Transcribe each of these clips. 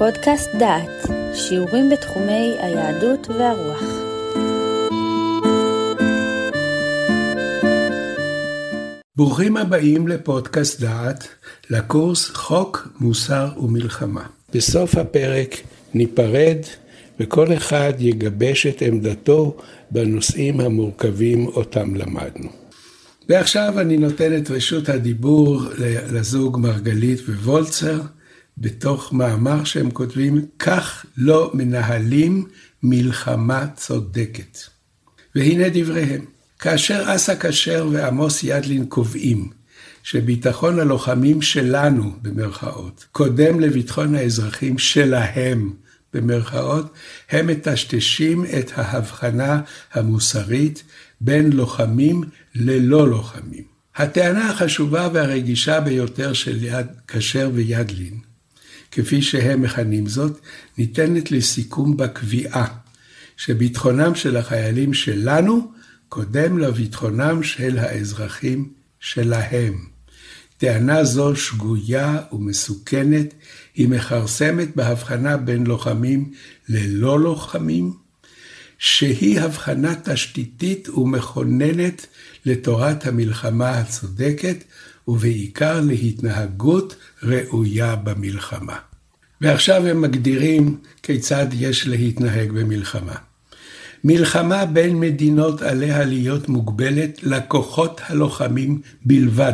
פודקאסט דעת, שיעורים בתחומי היהדות והרוח. ברוכים הבאים לפודקאסט דעת, לקורס חוק, מוסר ומלחמה. בסוף הפרק ניפרד וכל אחד יגבש את עמדתו בנושאים המורכבים אותם למדנו. ועכשיו אני נותן את רשות הדיבור לזוג מרגלית ווולצר, בתוך מאמר שהם כותבים, כך לא מנהלים מלחמה צודקת. והנה דבריהם, כאשר אסא כשר ועמוס ידלין קובעים שביטחון הלוחמים שלנו, במרכאות, קודם לביטחון האזרחים שלהם, במרכאות, הם מטשטשים את ההבחנה המוסרית בין לוחמים ללא לוחמים. הטענה החשובה והרגישה ביותר של יד כשר וידלין, כפי שהם מכנים זאת, ניתנת לסיכום בקביעה שביטחונם של החיילים שלנו קודם לביטחונם של האזרחים שלהם. טענה זו שגויה ומסוכנת, היא מכרסמת בהבחנה בין לוחמים ללא לוחמים, שהיא הבחנה תשתיתית ומכוננת לתורת המלחמה הצודקת, ובעיקר להתנהגות ראויה במלחמה. ועכשיו הם מגדירים כיצד יש להתנהג במלחמה. מלחמה בין מדינות עליה להיות מוגבלת לכוחות הלוחמים בלבד.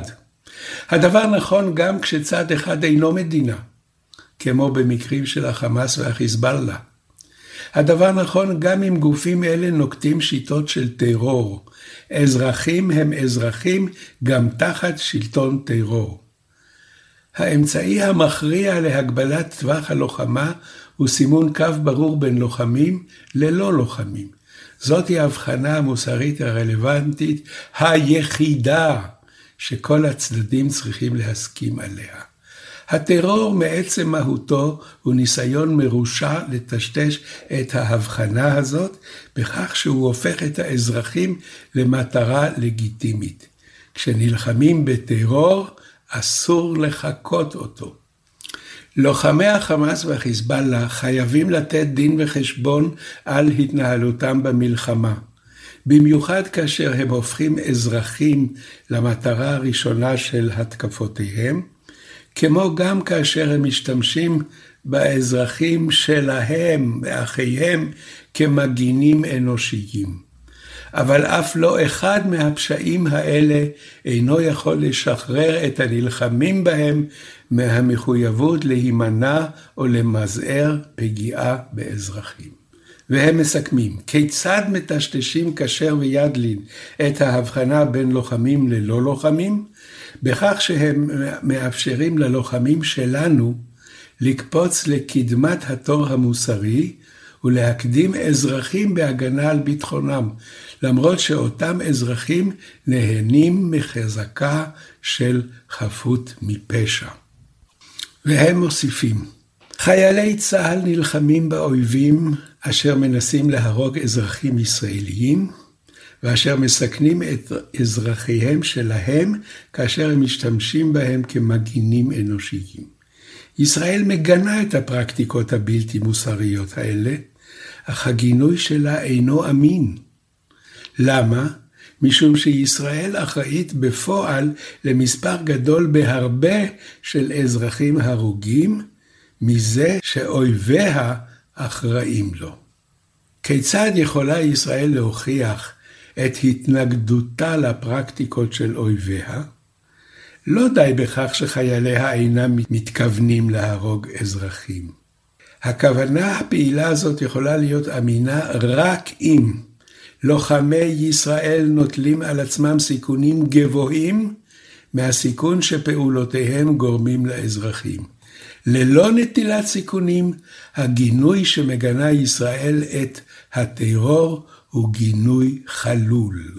הדבר נכון גם כשצד אחד אינו מדינה, כמו במקרים של החמאס והחיזבאללה. הדבר נכון גם אם גופים אלה נוקטים שיטות של טרור. אזרחים הם אזרחים גם תחת שלטון טרור. האמצעי המכריע להגבלת טווח הלוחמה הוא סימון קו ברור בין לוחמים ללא לוחמים. זאתי ההבחנה המוסרית הרלוונטית היחידה שכל הצדדים צריכים להסכים עליה. הטרור מעצם מהותו הוא ניסיון מרושע לטשטש את ההבחנה הזאת, בכך שהוא הופך את האזרחים למטרה לגיטימית. כשנלחמים בטרור, אסור לחקות אותו. לוחמי החמאס והחיזבאללה חייבים לתת דין וחשבון על התנהלותם במלחמה. במיוחד כאשר הם הופכים אזרחים למטרה הראשונה של התקפותיהם, כמו גם כאשר הם משתמשים באזרחים שלהם, באחיהם, כמגינים אנושיים. אבל אף לא אחד מהפשעים האלה אינו יכול לשחרר את הנלחמים בהם מהמחויבות להימנע או למזער פגיעה באזרחים. והם מסכמים, כיצד מטשטשים כשר וידלין את ההבחנה בין לוחמים ללא לוחמים? בכך שהם מאפשרים ללוחמים שלנו לקפוץ לקדמת התור המוסרי ולהקדים אזרחים בהגנה על ביטחונם, למרות שאותם אזרחים נהנים מחזקה של חפות מפשע. והם מוסיפים, חיילי צה"ל נלחמים באויבים אשר מנסים להרוג אזרחים ישראליים, ואשר מסכנים את אזרחיהם שלהם כאשר הם משתמשים בהם כמגינים אנושיים. ישראל מגנה את הפרקטיקות הבלתי מוסריות האלה, אך הגינוי שלה אינו אמין. למה? משום שישראל אחראית בפועל למספר גדול בהרבה של אזרחים הרוגים, מזה שאויביה אחראים לו. כיצד יכולה ישראל להוכיח את התנגדותה לפרקטיקות של אויביה? לא די בכך שחייליה אינם מתכוונים להרוג אזרחים. הכוונה הפעילה הזאת יכולה להיות אמינה רק אם לוחמי ישראל נוטלים על עצמם סיכונים גבוהים מהסיכון שפעולותיהם גורמים לאזרחים. ללא נטילת סיכונים, הגינוי שמגנה ישראל את הטרור הוא גינוי חלול.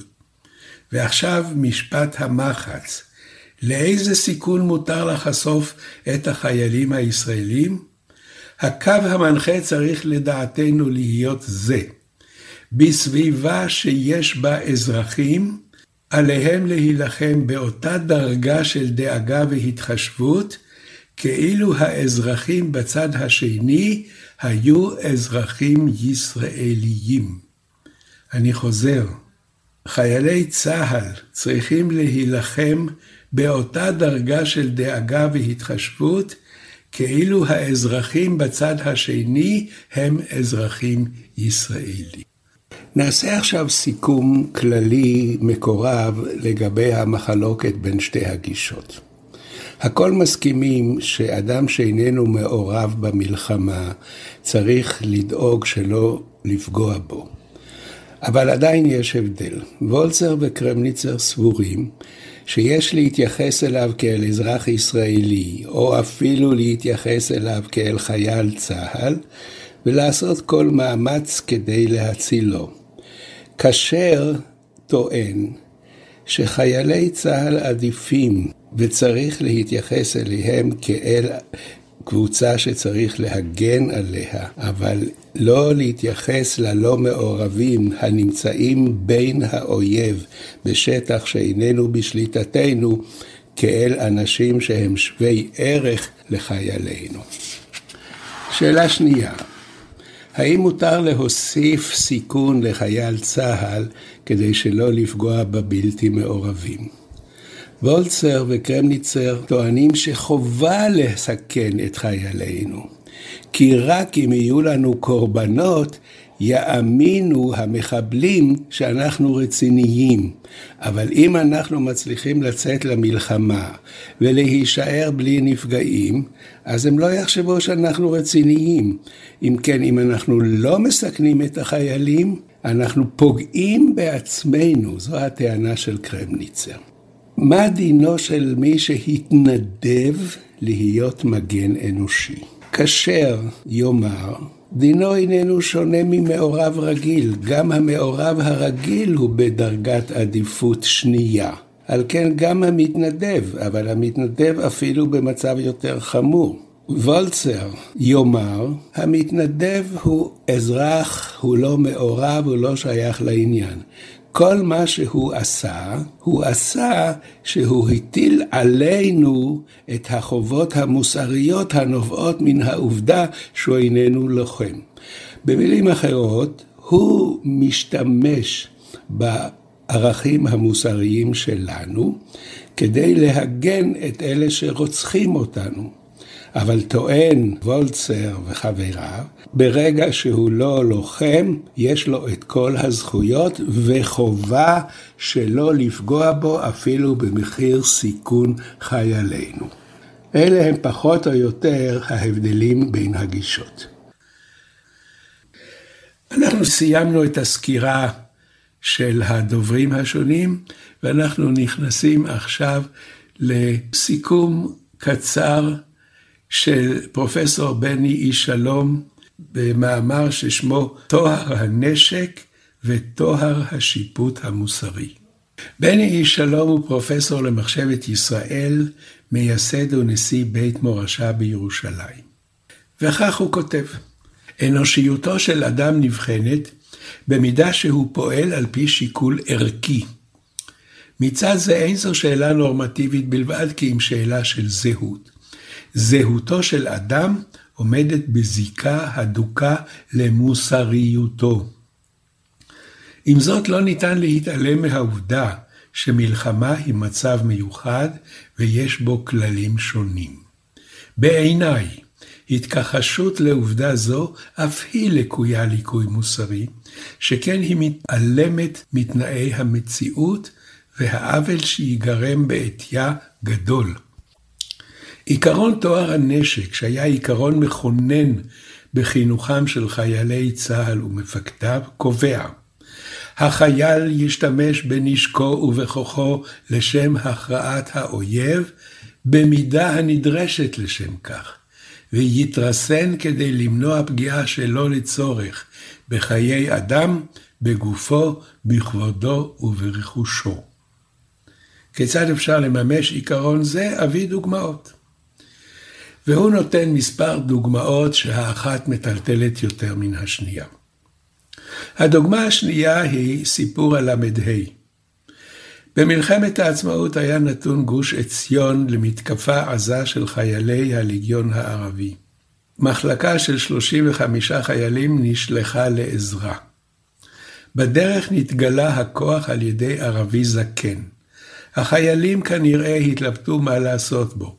ועכשיו משפט המחץ. לאיזה סיכון מותר לחשוף את החיילים הישראלים? הקו המנחה צריך לדעתנו להיות זה. בסביבה שיש בה אזרחים, עליהם להילחם באותה דרגה של דאגה והתחשבות, כאילו האזרחים בצד השני היו אזרחים ישראליים. אני חוזר, חיילי צה"ל צריכים להילחם באותה דרגה של דאגה והתחשבות, כאילו האזרחים בצד השני הם אזרחים ישראלים. נעשה עכשיו סיכום כללי מקורב לגבי המחלוקת בין שתי הגישות. הכל מסכימים שאדם שאיננו מעורב במלחמה צריך לדאוג שלא לפגוע בו. אבל עדיין יש הבדל. וולצר וקרמניצר סבורים שיש להתייחס אליו כאל אזרח ישראלי, או אפילו להתייחס אליו כאל חייל צה"ל, ולעשות כל מאמץ כדי להצילו. כאשר טוען שחיילי צה"ל עדיפים וצריך להתייחס אליהם כאל קבוצה שצריך להגן עליה, אבל לא להתייחס ללא מעורבים הנמצאים בין האויב בשטח שאיננו בשליטתנו, כאל אנשים שהם שווי ערך לחיילינו. שאלה שנייה, האם מותר להוסיף סיכון לחייל צה"ל כדי שלא לפגוע בבלתי מעורבים? וולצר וקרמניצר טוענים שחובה לסכן את חיילינו, כי רק אם יהיו לנו קורבנות, יאמינו המחבלים שאנחנו רציניים. אבל אם אנחנו מצליחים לצאת למלחמה ולהישאר בלי נפגעים, אז הם לא יחשבו שאנחנו רציניים. אם כן, אם אנחנו לא מסכנים את החיילים, אנחנו פוגעים בעצמנו, זו הטענה של קרמניצר. מה דינו של מי שהתנדב להיות מגן אנושי? כאשר יאמר, דינו איננו שונה ממעורב רגיל, גם המעורב הרגיל הוא בדרגת עדיפות שנייה. על כן גם המתנדב, אבל המתנדב אפילו במצב יותר חמור. וולצר יאמר, המתנדב הוא אזרח, הוא לא מעורב, הוא לא שייך לעניין. כל מה שהוא עשה, הוא עשה שהוא הטיל עלינו את החובות המוסריות הנובעות מן העובדה שהוא איננו לוחם. במילים אחרות, הוא משתמש בערכים המוסריים שלנו כדי להגן את אלה שרוצחים אותנו. אבל טוען וולצר וחבריו, ברגע שהוא לא לוחם, יש לו את כל הזכויות וחובה שלא לפגוע בו אפילו במחיר סיכון חיילינו. אלה הם פחות או יותר ההבדלים בין הגישות. אנחנו סיימנו את הסקירה של הדוברים השונים, ואנחנו נכנסים עכשיו לסיכום קצר של פרופסור בני איש שלום במאמר ששמו טוהר הנשק וטוהר השיפוט המוסרי. בני איש שלום הוא פרופסור למחשבת ישראל, מייסד ונשיא בית מורשה בירושלים. וכך הוא כותב: אנושיותו של אדם נבחנת במידה שהוא פועל על פי שיקול ערכי. מצד זה אין זו שאלה נורמטיבית בלבד כי אם שאלה של זהות. זהותו של אדם עומדת בזיקה הדוקה למוסריותו. עם זאת לא ניתן להתעלם מהעובדה שמלחמה היא מצב מיוחד ויש בו כללים שונים. בעיניי, התכחשות לעובדה זו אף היא לקויה ליקוי מוסרי, שכן היא מתעלמת מתנאי המציאות והעוול שיגרם בעטייה גדול. עיקרון טוהר הנשק, שהיה עיקרון מכונן בחינוכם של חיילי צה"ל ומפקדיו, קובע החייל ישתמש בנשקו ובכוחו לשם הכרעת האויב, במידה הנדרשת לשם כך, ויתרסן כדי למנוע פגיעה שלא לצורך בחיי אדם, בגופו, בכבודו וברכושו. כיצד אפשר לממש עיקרון זה? אביא דוגמאות. והוא נותן מספר דוגמאות שהאחת מטלטלת יותר מן השנייה. הדוגמה השנייה היא סיפור הל"ה. במלחמת העצמאות היה נתון גוש עציון למתקפה עזה של חיילי הליגיון הערבי. מחלקה של 35 חיילים נשלחה לעזרה. בדרך נתגלה הכוח על ידי ערבי זקן. החיילים כנראה התלבטו מה לעשות בו.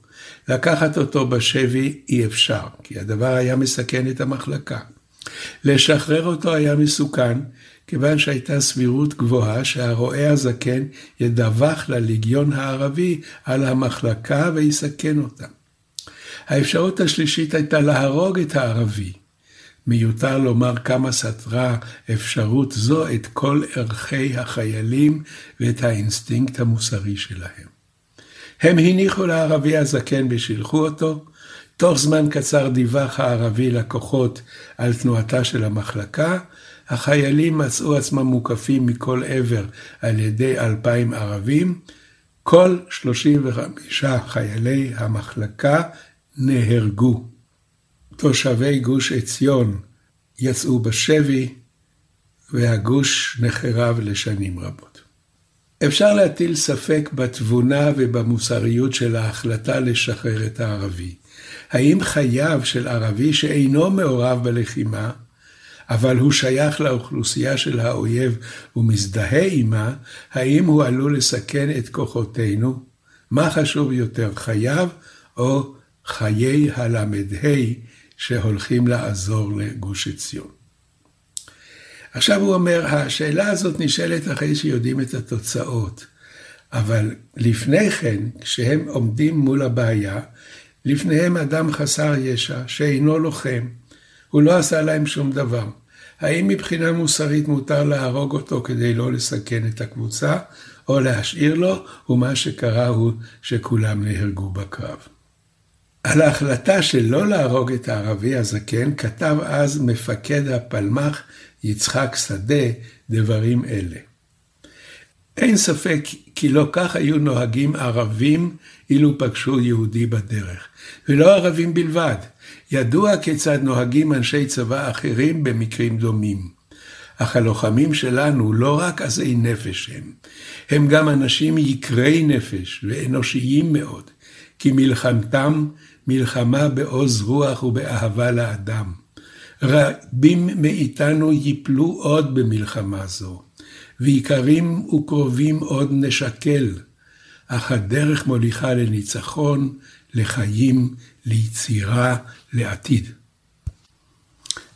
לקחת אותו בשבי אי אפשר, כי הדבר היה מסכן את המחלקה. לשחרר אותו היה מסוכן, כיוון שהייתה סבירות גבוהה שהרועה הזקן ידווח לליגיון הערבי על המחלקה ויסכן אותה. האפשרות השלישית הייתה להרוג את הערבי. מיותר לומר כמה סתרה אפשרות זו את כל ערכי החיילים ואת האינסטינקט המוסרי שלהם. הם הניחו לערבי הזקן ושילחו אותו, תוך זמן קצר דיווח הערבי לכוחות על תנועתה של המחלקה, החיילים מצאו עצמם מוקפים מכל עבר על ידי אלפיים ערבים, כל 35 חיילי המחלקה נהרגו. תושבי גוש עציון יצאו בשבי, והגוש נחרב לשנים רבות. אפשר להטיל ספק בתבונה ובמוסריות של ההחלטה לשחרר את הערבי. האם חייו של ערבי שאינו מעורב בלחימה, אבל הוא שייך לאוכלוסייה של האויב ומזדהה עימה, האם הוא עלול לסכן את כוחותינו? מה חשוב יותר, חייו או חיי הל"ה שהולכים לעזור לגוש עציון? עכשיו הוא אומר, השאלה הזאת נשאלת אחרי שיודעים את התוצאות, אבל לפני כן, כשהם עומדים מול הבעיה, לפניהם אדם חסר ישע, שאינו לוחם, הוא לא עשה להם שום דבר. האם מבחינה מוסרית מותר להרוג אותו כדי לא לסכן את הקבוצה, או להשאיר לו, ומה שקרה הוא שכולם נהרגו בקרב. על ההחלטה שלא להרוג את הערבי הזקן, כתב אז מפקד הפלמ"ח יצחק שדה דברים אלה. אין ספק כי לא כך היו נוהגים ערבים אילו פגשו יהודי בדרך. ולא ערבים בלבד, ידוע כיצד נוהגים אנשי צבא אחרים במקרים דומים. אך הלוחמים שלנו לא רק עזי נפש הם, הם גם אנשים יקרי נפש ואנושיים מאוד, כי מלחמתם מלחמה בעוז רוח ובאהבה לאדם. רבים מאיתנו ייפלו עוד במלחמה זו, ויקרים וקרובים עוד נשקל, אך הדרך מוליכה לניצחון, לחיים, ליצירה, לעתיד.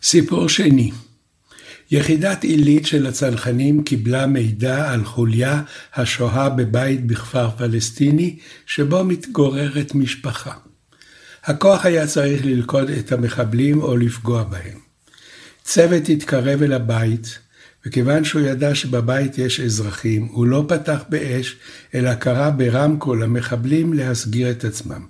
סיפור שני יחידת עילית של הצנחנים קיבלה מידע על חוליה השוהה בבית בכפר פלסטיני, שבו מתגוררת משפחה. הכוח היה צריך ללכוד את המחבלים או לפגוע בהם. צוות התקרב אל הבית, וכיוון שהוא ידע שבבית יש אזרחים, הוא לא פתח באש, אלא קרא ברמקול למחבלים להסגיר את עצמם.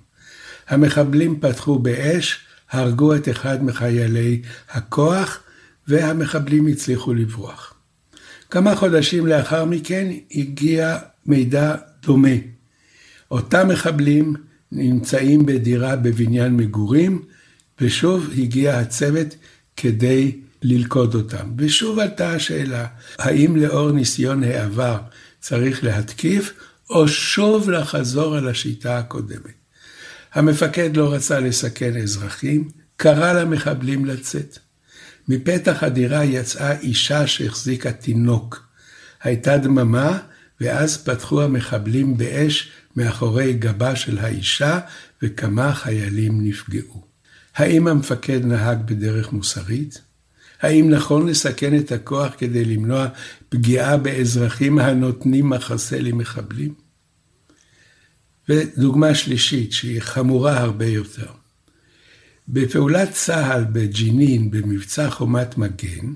המחבלים פתחו באש, הרגו את אחד מחיילי הכוח, והמחבלים הצליחו לברוח. כמה חודשים לאחר מכן הגיע מידע דומה. אותם מחבלים נמצאים בדירה בבניין מגורים, ושוב הגיע הצוות כדי ללכוד אותם. ושוב עלתה השאלה, האם לאור ניסיון העבר צריך להתקיף, או שוב לחזור על השיטה הקודמת. המפקד לא רצה לסכן אזרחים, קרא למחבלים לצאת. מפתח הדירה יצאה אישה שהחזיקה תינוק. הייתה דממה, ואז פתחו המחבלים באש מאחורי גבה של האישה, וכמה חיילים נפגעו. האם המפקד נהג בדרך מוסרית? האם נכון לסכן את הכוח כדי למנוע פגיעה באזרחים הנותנים מחסה למחבלים? ודוגמה שלישית, שהיא חמורה הרבה יותר. בפעולת צה"ל בג'נין, במבצע חומת מגן,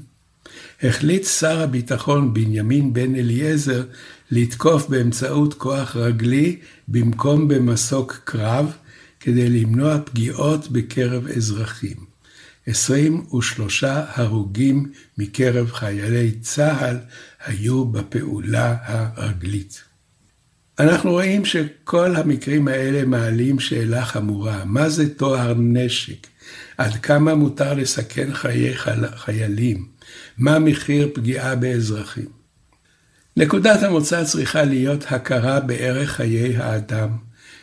החליט שר הביטחון בנימין בן אליעזר לתקוף באמצעות כוח רגלי במקום במסוק קרב, כדי למנוע פגיעות בקרב אזרחים. 23 הרוגים מקרב חיילי צה"ל היו בפעולה הרגלית. אנחנו רואים שכל המקרים האלה מעלים שאלה חמורה, מה זה טוהר נשק? עד כמה מותר לסכן חיי חיילים? מה מחיר פגיעה באזרחים? נקודת המוצא צריכה להיות הכרה בערך חיי האדם,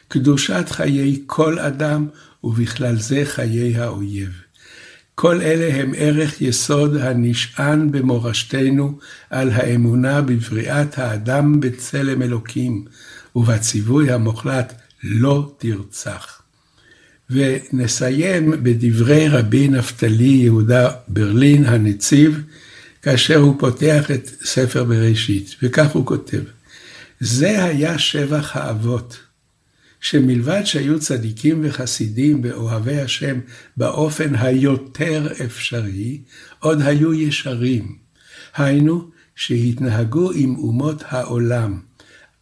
קדושת חיי כל אדם, ובכלל זה חיי האויב. כל אלה הם ערך יסוד הנשען במורשתנו על האמונה בבריאת האדם בצלם אלוקים, ובציווי המוחלט לא תרצח. ונסיים בדברי רבי נפתלי יהודה ברלין הנציב, כאשר הוא פותח את ספר בראשית, וכך הוא כותב: זה היה שבח האבות, שמלבד שהיו צדיקים וחסידים באוהבי השם באופן היותר אפשרי, עוד היו ישרים. היינו, שהתנהגו עם אומות העולם,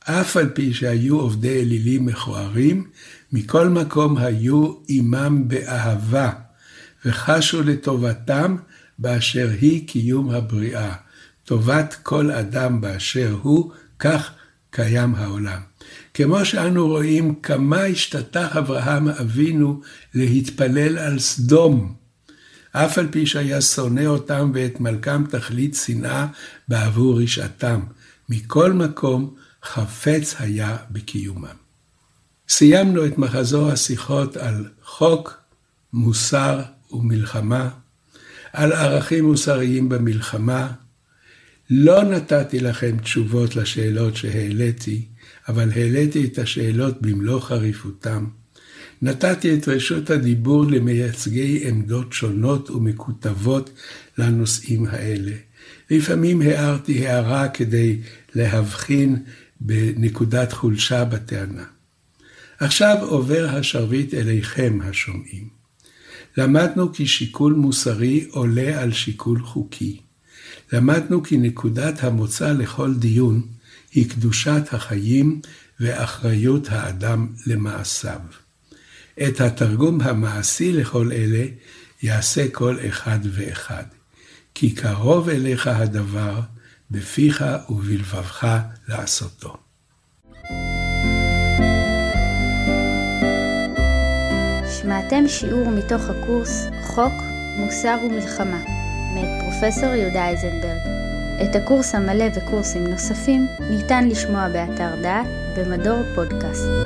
אף על פי שהיו עובדי אלילים מכוערים, מכל מקום היו עמם באהבה, וחשו לטובתם באשר היא קיום הבריאה. טובת כל אדם באשר הוא, כך קיים העולם. כמו שאנו רואים כמה השתתח אברהם אבינו להתפלל על סדום, אף על פי שהיה שונא אותם ואת מלכם תכלית שנאה בעבור רשעתם. מכל מקום חפץ היה בקיומם. סיימנו את מחזור השיחות על חוק, מוסר ומלחמה, על ערכים מוסריים במלחמה. לא נתתי לכם תשובות לשאלות שהעליתי, אבל העליתי את השאלות במלוא חריפותם. נתתי את רשות הדיבור למייצגי עמדות שונות ומקוטבות לנושאים האלה. לפעמים הערתי הערה כדי להבחין בנקודת חולשה בטענה. עכשיו עובר השרביט אליכם השומעים. למדנו כי שיקול מוסרי עולה על שיקול חוקי. למדנו כי נקודת המוצא לכל דיון היא קדושת החיים ואחריות האדם למעשיו. את התרגום המעשי לכל אלה יעשה כל אחד ואחד. כי קרוב אליך הדבר, בפיך ובלבבך לעשותו. שמעתם שיעור מתוך הקורס חוק, מוסר ומלחמה, מאת פרופסור יהודה אייזנברג. את הקורס המלא וקורסים נוספים ניתן לשמוע באתר דעת במדור פודקאסט.